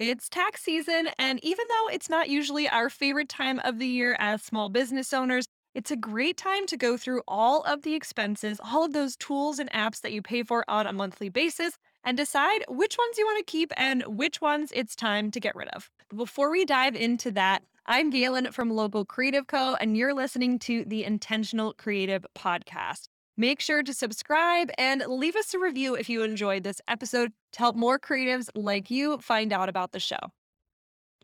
It's tax season, and even though it's not usually our favorite time of the year as small business owners, it's a great time to go through all of the expenses, all of those tools and apps that you pay for on a monthly basis, and decide which ones you want to keep and which ones it's time to get rid of. Before we dive into that, I'm Galen from Local Creative Co., and you're listening to the Intentional Creative Podcast. Make sure to subscribe and leave us a review if you enjoyed this episode to help more creatives like you find out about the show.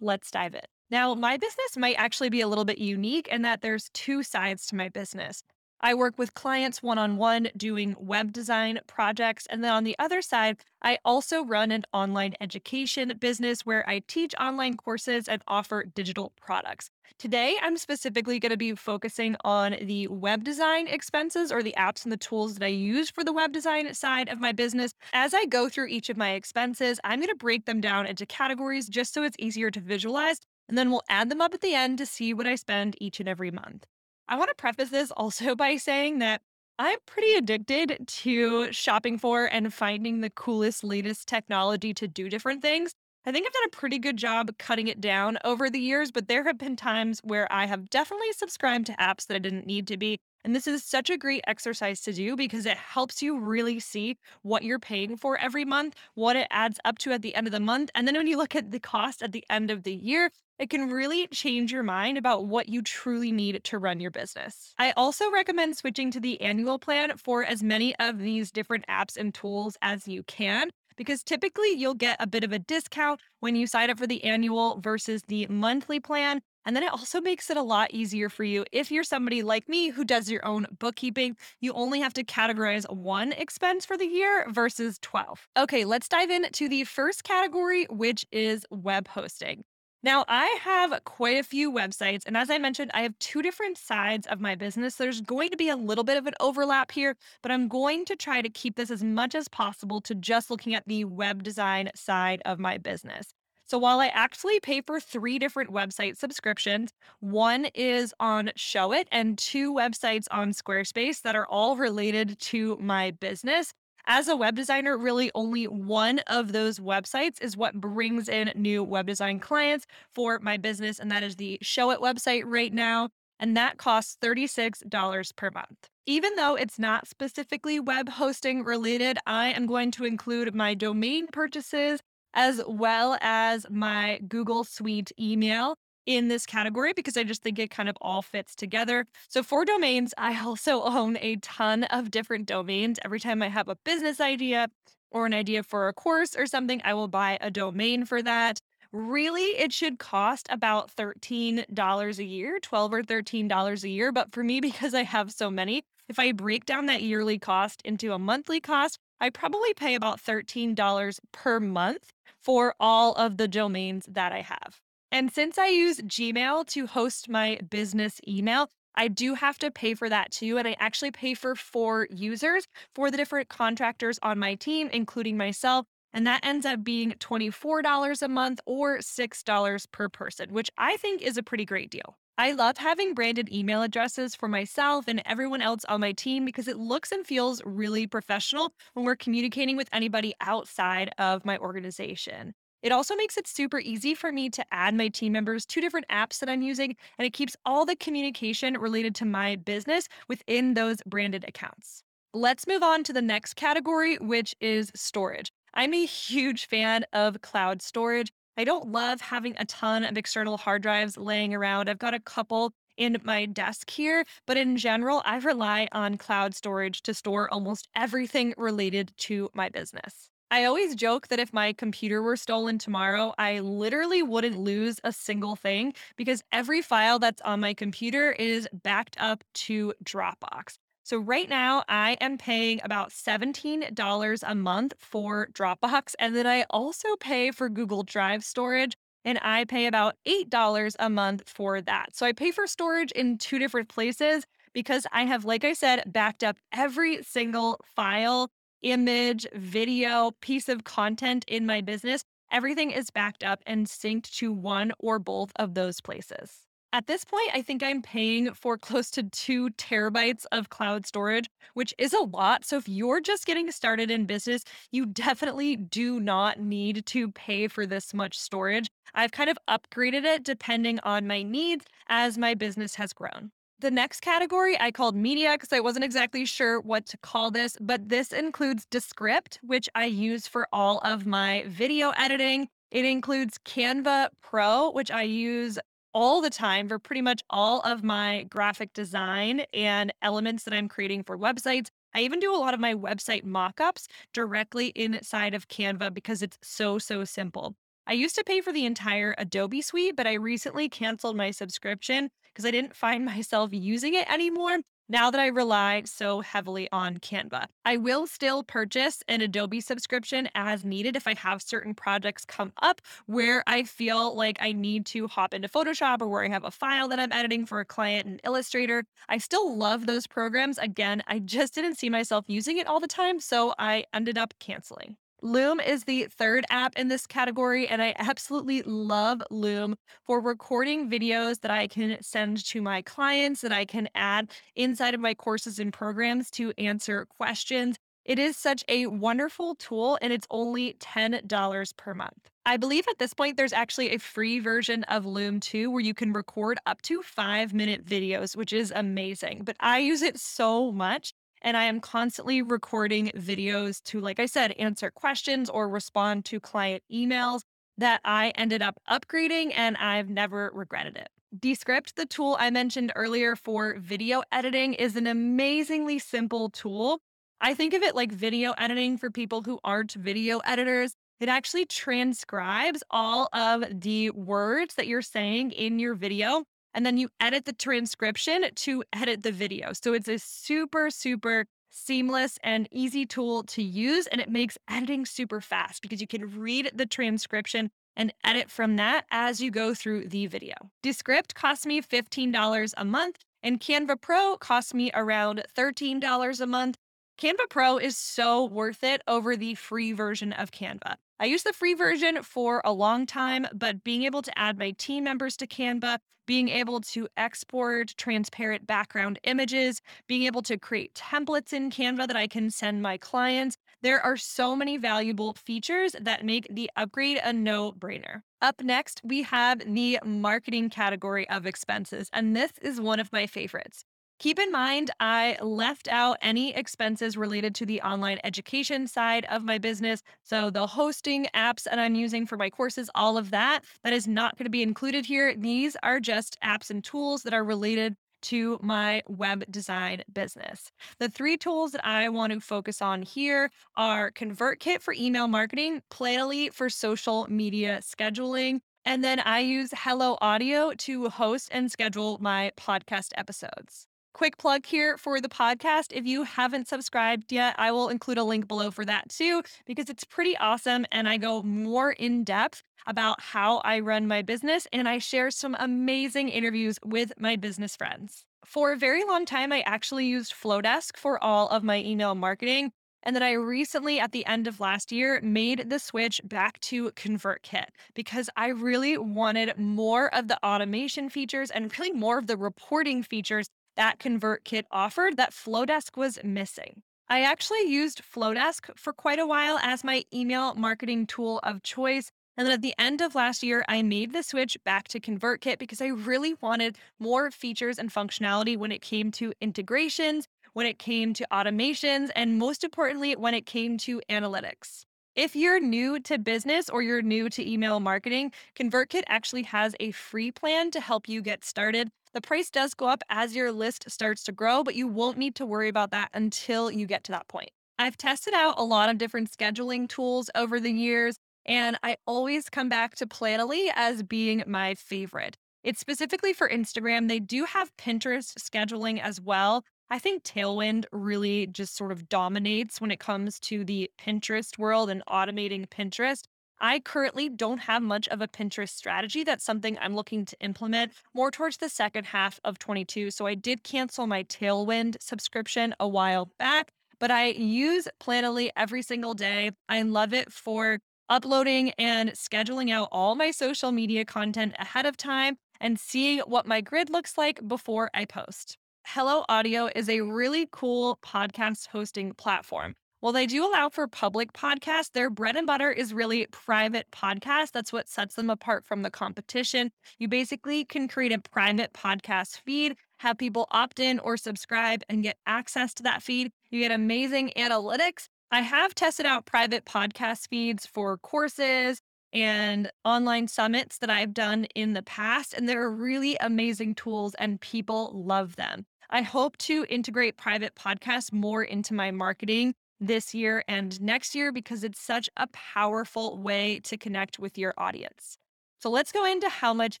Let's dive in. Now, my business might actually be a little bit unique in that there's two sides to my business. I work with clients one on one doing web design projects. And then on the other side, I also run an online education business where I teach online courses and offer digital products. Today, I'm specifically going to be focusing on the web design expenses or the apps and the tools that I use for the web design side of my business. As I go through each of my expenses, I'm going to break them down into categories just so it's easier to visualize. And then we'll add them up at the end to see what I spend each and every month. I want to preface this also by saying that I'm pretty addicted to shopping for and finding the coolest, latest technology to do different things. I think I've done a pretty good job cutting it down over the years, but there have been times where I have definitely subscribed to apps that I didn't need to be. And this is such a great exercise to do because it helps you really see what you're paying for every month, what it adds up to at the end of the month. And then when you look at the cost at the end of the year, it can really change your mind about what you truly need to run your business. I also recommend switching to the annual plan for as many of these different apps and tools as you can because typically you'll get a bit of a discount when you sign up for the annual versus the monthly plan. And then it also makes it a lot easier for you if you're somebody like me who does your own bookkeeping. You only have to categorize one expense for the year versus 12. Okay, let's dive into the first category, which is web hosting. Now, I have quite a few websites. And as I mentioned, I have two different sides of my business. There's going to be a little bit of an overlap here, but I'm going to try to keep this as much as possible to just looking at the web design side of my business. So while I actually pay for three different website subscriptions, one is on Showit and two websites on Squarespace that are all related to my business as a web designer, really only one of those websites is what brings in new web design clients for my business. And that is the Showit website right now. And that costs $36 per month. Even though it's not specifically web hosting related, I am going to include my domain purchases as well as my Google Suite email in this category because I just think it kind of all fits together. So for domains, I also own a ton of different domains. Every time I have a business idea or an idea for a course or something, I will buy a domain for that. Really, it should cost about $13 a year, 12 or $13 a year. But for me, because I have so many, if I break down that yearly cost into a monthly cost, I probably pay about $13 per month for all of the domains that I have. And since I use Gmail to host my business email, I do have to pay for that too. And I actually pay for four users for the different contractors on my team, including myself. And that ends up being $24 a month or $6 per person, which I think is a pretty great deal. I love having branded email addresses for myself and everyone else on my team because it looks and feels really professional when we're communicating with anybody outside of my organization. It also makes it super easy for me to add my team members to different apps that I'm using, and it keeps all the communication related to my business within those branded accounts. Let's move on to the next category, which is storage. I'm a huge fan of cloud storage. I don't love having a ton of external hard drives laying around. I've got a couple in my desk here, but in general, I rely on cloud storage to store almost everything related to my business. I always joke that if my computer were stolen tomorrow, I literally wouldn't lose a single thing because every file that's on my computer is backed up to Dropbox. So right now I am paying about $17 a month for Dropbox. And then I also pay for Google Drive storage and I pay about $8 a month for that. So I pay for storage in two different places because I have, like I said, backed up every single file image, video, piece of content in my business, everything is backed up and synced to one or both of those places. At this point, I think I'm paying for close to two terabytes of cloud storage, which is a lot. So if you're just getting started in business, you definitely do not need to pay for this much storage. I've kind of upgraded it depending on my needs as my business has grown. The next category I called media because I wasn't exactly sure what to call this, but this includes Descript, which I use for all of my video editing. It includes Canva Pro, which I use all the time for pretty much all of my graphic design and elements that I'm creating for websites. I even do a lot of my website mockups directly inside of Canva because it's so, so simple. I used to pay for the entire Adobe suite, but I recently canceled my subscription because I didn't find myself using it anymore now that I rely so heavily on Canva. I will still purchase an Adobe subscription as needed if I have certain projects come up where I feel like I need to hop into Photoshop or where I have a file that I'm editing for a client in Illustrator. I still love those programs. Again, I just didn't see myself using it all the time, so I ended up canceling. Loom is the third app in this category, and I absolutely love Loom for recording videos that I can send to my clients, that I can add inside of my courses and programs to answer questions. It is such a wonderful tool, and it's only $10 per month. I believe at this point there's actually a free version of Loom too, where you can record up to five minute videos, which is amazing. But I use it so much and I am constantly recording videos to, like I said, answer questions or respond to client emails that I ended up upgrading and I've never regretted it. Descript, the tool I mentioned earlier for video editing, is an amazingly simple tool. I think of it like video editing for people who aren't video editors. It actually transcribes all of the words that you're saying in your video and then you edit the transcription to edit the video. So it's a super, super seamless and easy tool to use. And it makes editing super fast because you can read the transcription and edit from that as you go through the video. Descript costs me $15 a month, and Canva Pro costs me around $13 a month. Canva Pro is so worth it over the free version of Canva. I used the free version for a long time, but being able to add my team members to Canva, being able to export transparent background images, being able to create templates in Canva that I can send my clients, there are so many valuable features that make the upgrade a no brainer. Up next, we have the marketing category of expenses, and this is one of my favorites. Keep in mind, I left out any expenses related to the online education side of my business. So, the hosting apps that I'm using for my courses, all of that, that is not going to be included here. These are just apps and tools that are related to my web design business. The three tools that I want to focus on here are ConvertKit for email marketing, Planoly for social media scheduling, and then I use Hello Audio to host and schedule my podcast episodes. Quick plug here for the podcast. If you haven't subscribed yet, I will include a link below for that too, because it's pretty awesome. And I go more in depth about how I run my business and I share some amazing interviews with my business friends. For a very long time, I actually used Flodesk for all of my email marketing. And then I recently, at the end of last year, made the switch back to ConvertKit because I really wanted more of the automation features and really more of the reporting features that ConvertKit offered that Flodesk was missing. I actually used Flodesk for quite a while as my email marketing tool of choice. And then at the end of last year, I made the switch back to ConvertKit because I really wanted more features and functionality when it came to integrations, when it came to automations, and most importantly, when it came to analytics. If you're new to business or you're new to email marketing, ConvertKit actually has a free plan to help you get started. The price does go up as your list starts to grow, but you won't need to worry about that until you get to that point. I've tested out a lot of different scheduling tools over the years, and I always come back to Planoly as being my favorite. It's specifically for Instagram. They do have Pinterest scheduling as well. I think Tailwind really just sort of dominates when it comes to the Pinterest world and automating Pinterest. I currently don't have much of a Pinterest strategy. That's something I'm looking to implement more towards the second half of 22. So I did cancel my Tailwind subscription a while back, but I use Planoly every single day. I love it for uploading and scheduling out all my social media content ahead of time. and seeing what my grid looks like before I post. Hello Audio is a really cool podcast hosting platform. While they do allow for public podcasts, their bread and butter is really private podcasts. That's what sets them apart from the competition. You basically can create a private podcast feed, have people opt in or subscribe and get access to that feed. You get amazing analytics. I have tested out private podcast feeds for courses and online summits that I've done in the past, and they're really amazing tools and people love them. I hope to integrate private podcasts more into my marketing this year and next year because it's such a powerful way to connect with your audience. So let's go into how much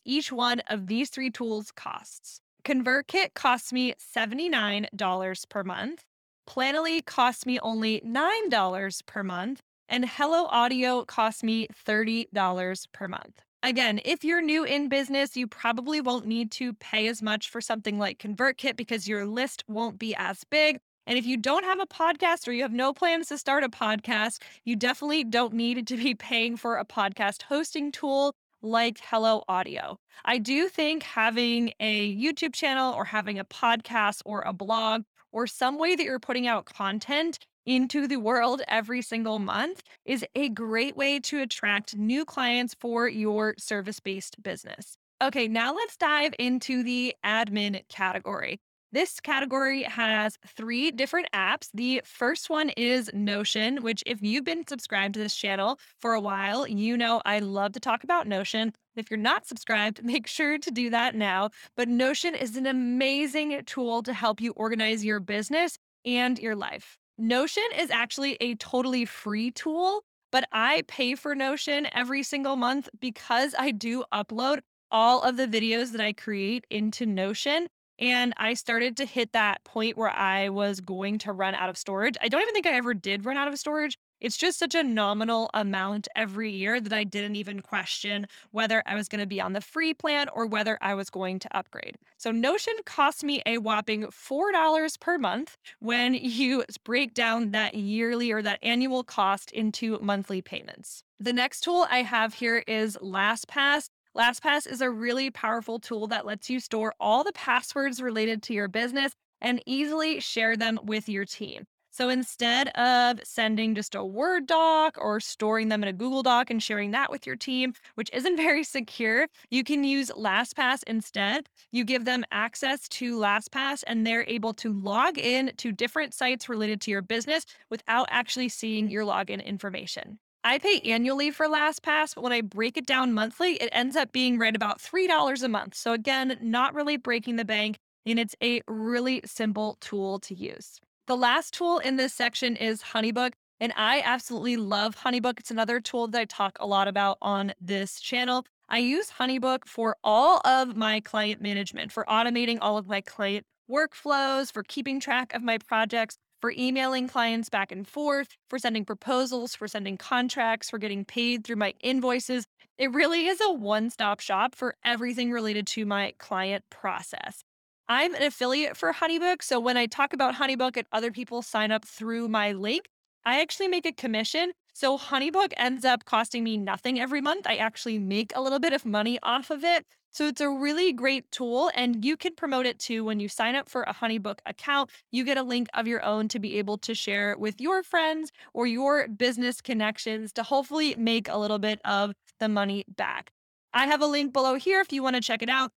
each one of these three tools costs. ConvertKit costs me $79 per month. Planoly costs me only $9 per month. And Hello Audio costs me $30 per month. Again, if you're new in business, you probably won't need to pay as much for something like ConvertKit because your list won't be as big. And if you don't have a podcast or you have no plans to start a podcast, you definitely don't need to be paying for a podcast hosting tool like Hello Audio. I do think having a YouTube channel or having a podcast or a blog or some way that you're putting out content into the world every single month is a great way to attract new clients for your service based business. Okay, now let's dive into the admin category. This category has three different apps. The first one is Notion, which, if you've been subscribed to this channel for a while, you know I love to talk about Notion. If you're not subscribed, make sure to do that now. But Notion is an amazing tool to help you organize your business and your life. Notion is actually a totally free tool, but I pay for Notion every single month because I do upload all of the videos that I create into Notion. And I started to hit that point where I was going to run out of storage. I don't even think I ever did run out of storage. It's just such a nominal amount every year that I didn't even question whether I was going to be on the free plan or whether I was going to upgrade. So Notion cost me a whopping $4 per month when you break down that yearly or that annual cost into monthly payments. The next tool I have here is LastPass. LastPass is a really powerful tool that lets you store all the passwords related to your business and easily share them with your team. So instead of sending just a Word doc or storing them in a Google Doc and sharing that with your team, which isn't very secure, you can use LastPass instead. You give them access to LastPass and they're able to log in to different sites related to your business without actually seeing your login information. I pay annually for LastPass, but when I break it down monthly, it ends up being right about $3 a month. So, again, not really breaking the bank, and it's a really simple tool to use. The last tool in this section is Honeybook, and I absolutely love Honeybook. It's another tool that I talk a lot about on this channel. I use Honeybook for all of my client management, for automating all of my client workflows, for keeping track of my projects, for emailing clients back and forth, for sending proposals, for sending contracts, for getting paid through my invoices. It really is a one stop shop for everything related to my client process. I'm an affiliate for Honeybook. So when I talk about Honeybook and other people sign up through my link, I actually make a commission. So Honeybook ends up costing me nothing every month. I actually make a little bit of money off of it. So it's a really great tool and you can promote it too when you sign up for a Honeybook account. You get a link of your own to be able to share with your friends or your business connections to hopefully make a little bit of the money back. I have a link below here if you want to check it out.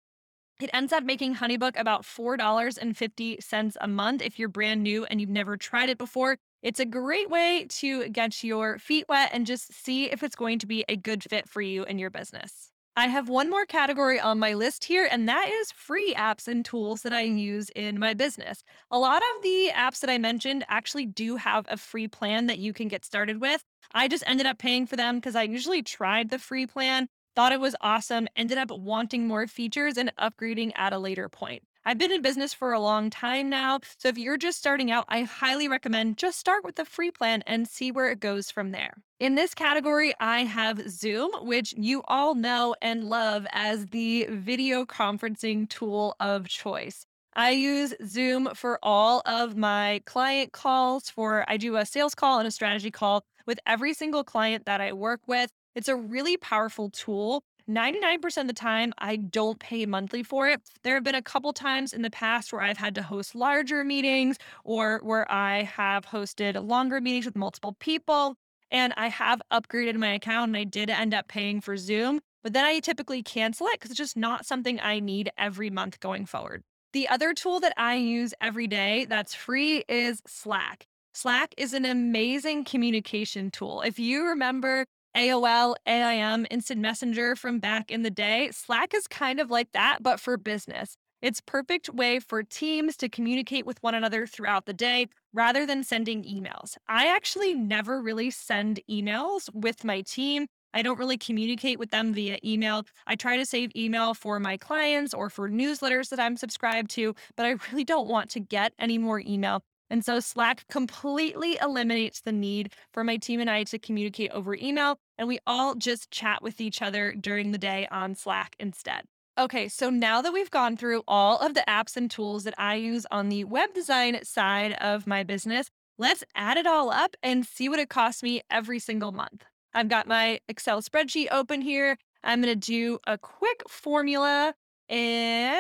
It ends up making Honeybook about $4.50 a month if you're brand new and you've never tried it before. It's a great way to get your feet wet and just see if it's going to be a good fit for you and your business. I have one more category on my list here, and that is free apps and tools that I use in my business. A lot of the apps that I mentioned actually do have a free plan that you can get started with. I just ended up paying for them because I usually tried the free plan, thought it was awesome, ended up wanting more features and upgrading at a later point. I've been in business for a long time now. So if you're just starting out, I highly recommend just start with the free plan and see where it goes from there. In this category, I have Zoom, which you all know and love as the video conferencing tool of choice. I use Zoom for all of my client calls for I do a sales call and a strategy call with every single client that I work with. It's a really powerful tool 99% of the time, I don't pay monthly for it. There have been a couple times in the past where I've had to host larger meetings or where I have hosted longer meetings with multiple people. And I have upgraded my account and I did end up paying for Zoom, but then I typically cancel it because it's just not something I need every month going forward. The other tool that I use every day that's free is Slack. Slack is an amazing communication tool. If you remember AOL, AIM, Instant Messenger from back in the day, Slack is kind of like that, but for business. It's perfect way for teams to communicate with one another throughout the day rather than sending emails. I actually never really send emails with my team. I don't really communicate with them via email. I try to save email for my clients or for newsletters that I'm subscribed to, but I really don't want to get any more email. And so Slack completely eliminates the need for my team and I to communicate over email. And we all just chat with each other during the day on Slack instead. Okay, so now that we've gone through all of the apps and tools that I use on the web design side of my business, let's add it all up and see what it costs me every single month. I've got my Excel spreadsheet open here. I'm going to do a quick formula. And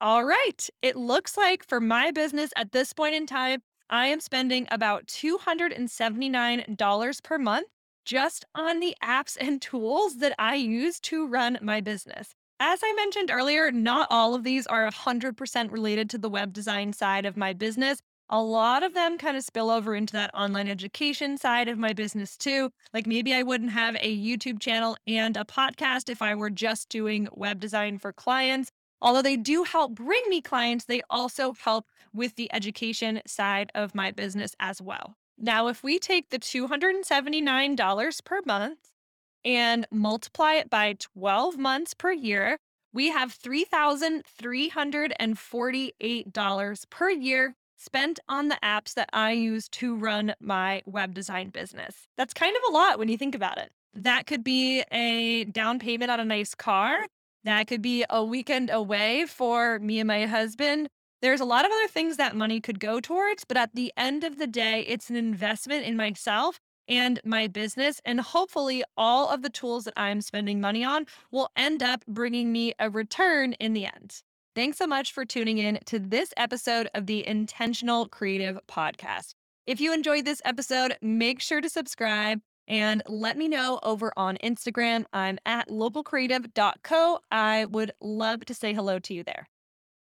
all right, it looks like for my business at this point in time, I am spending about $279 per month just on the apps and tools that I use to run my business. As I mentioned earlier, not all of these are 100% related to the web design side of my business. A lot of them kind of spill over into that online education side of my business too. Like maybe I wouldn't have a YouTube channel and a podcast if I were just doing web design for clients. Although they do help bring me clients, they also help with the education side of my business as well. Now, if we take the $279 per month and multiply it by 12 months per year, we have $3,348 per year spent on the apps that I use to run my web design business. That's kind of a lot when you think about it. That could be a down payment on a nice car. That could be a weekend away for me and my husband. There's a lot of other things that money could go towards, but at the end of the day, it's an investment in myself and my business. And hopefully, all of the tools that I'm spending money on will end up bringing me a return in the end. Thanks so much for tuning in to this episode of the Intentional Creative Podcast. If you enjoyed this episode, make sure to subscribe and let me know over on Instagram. I'm at localcreative.co. I would love to say hello to you there.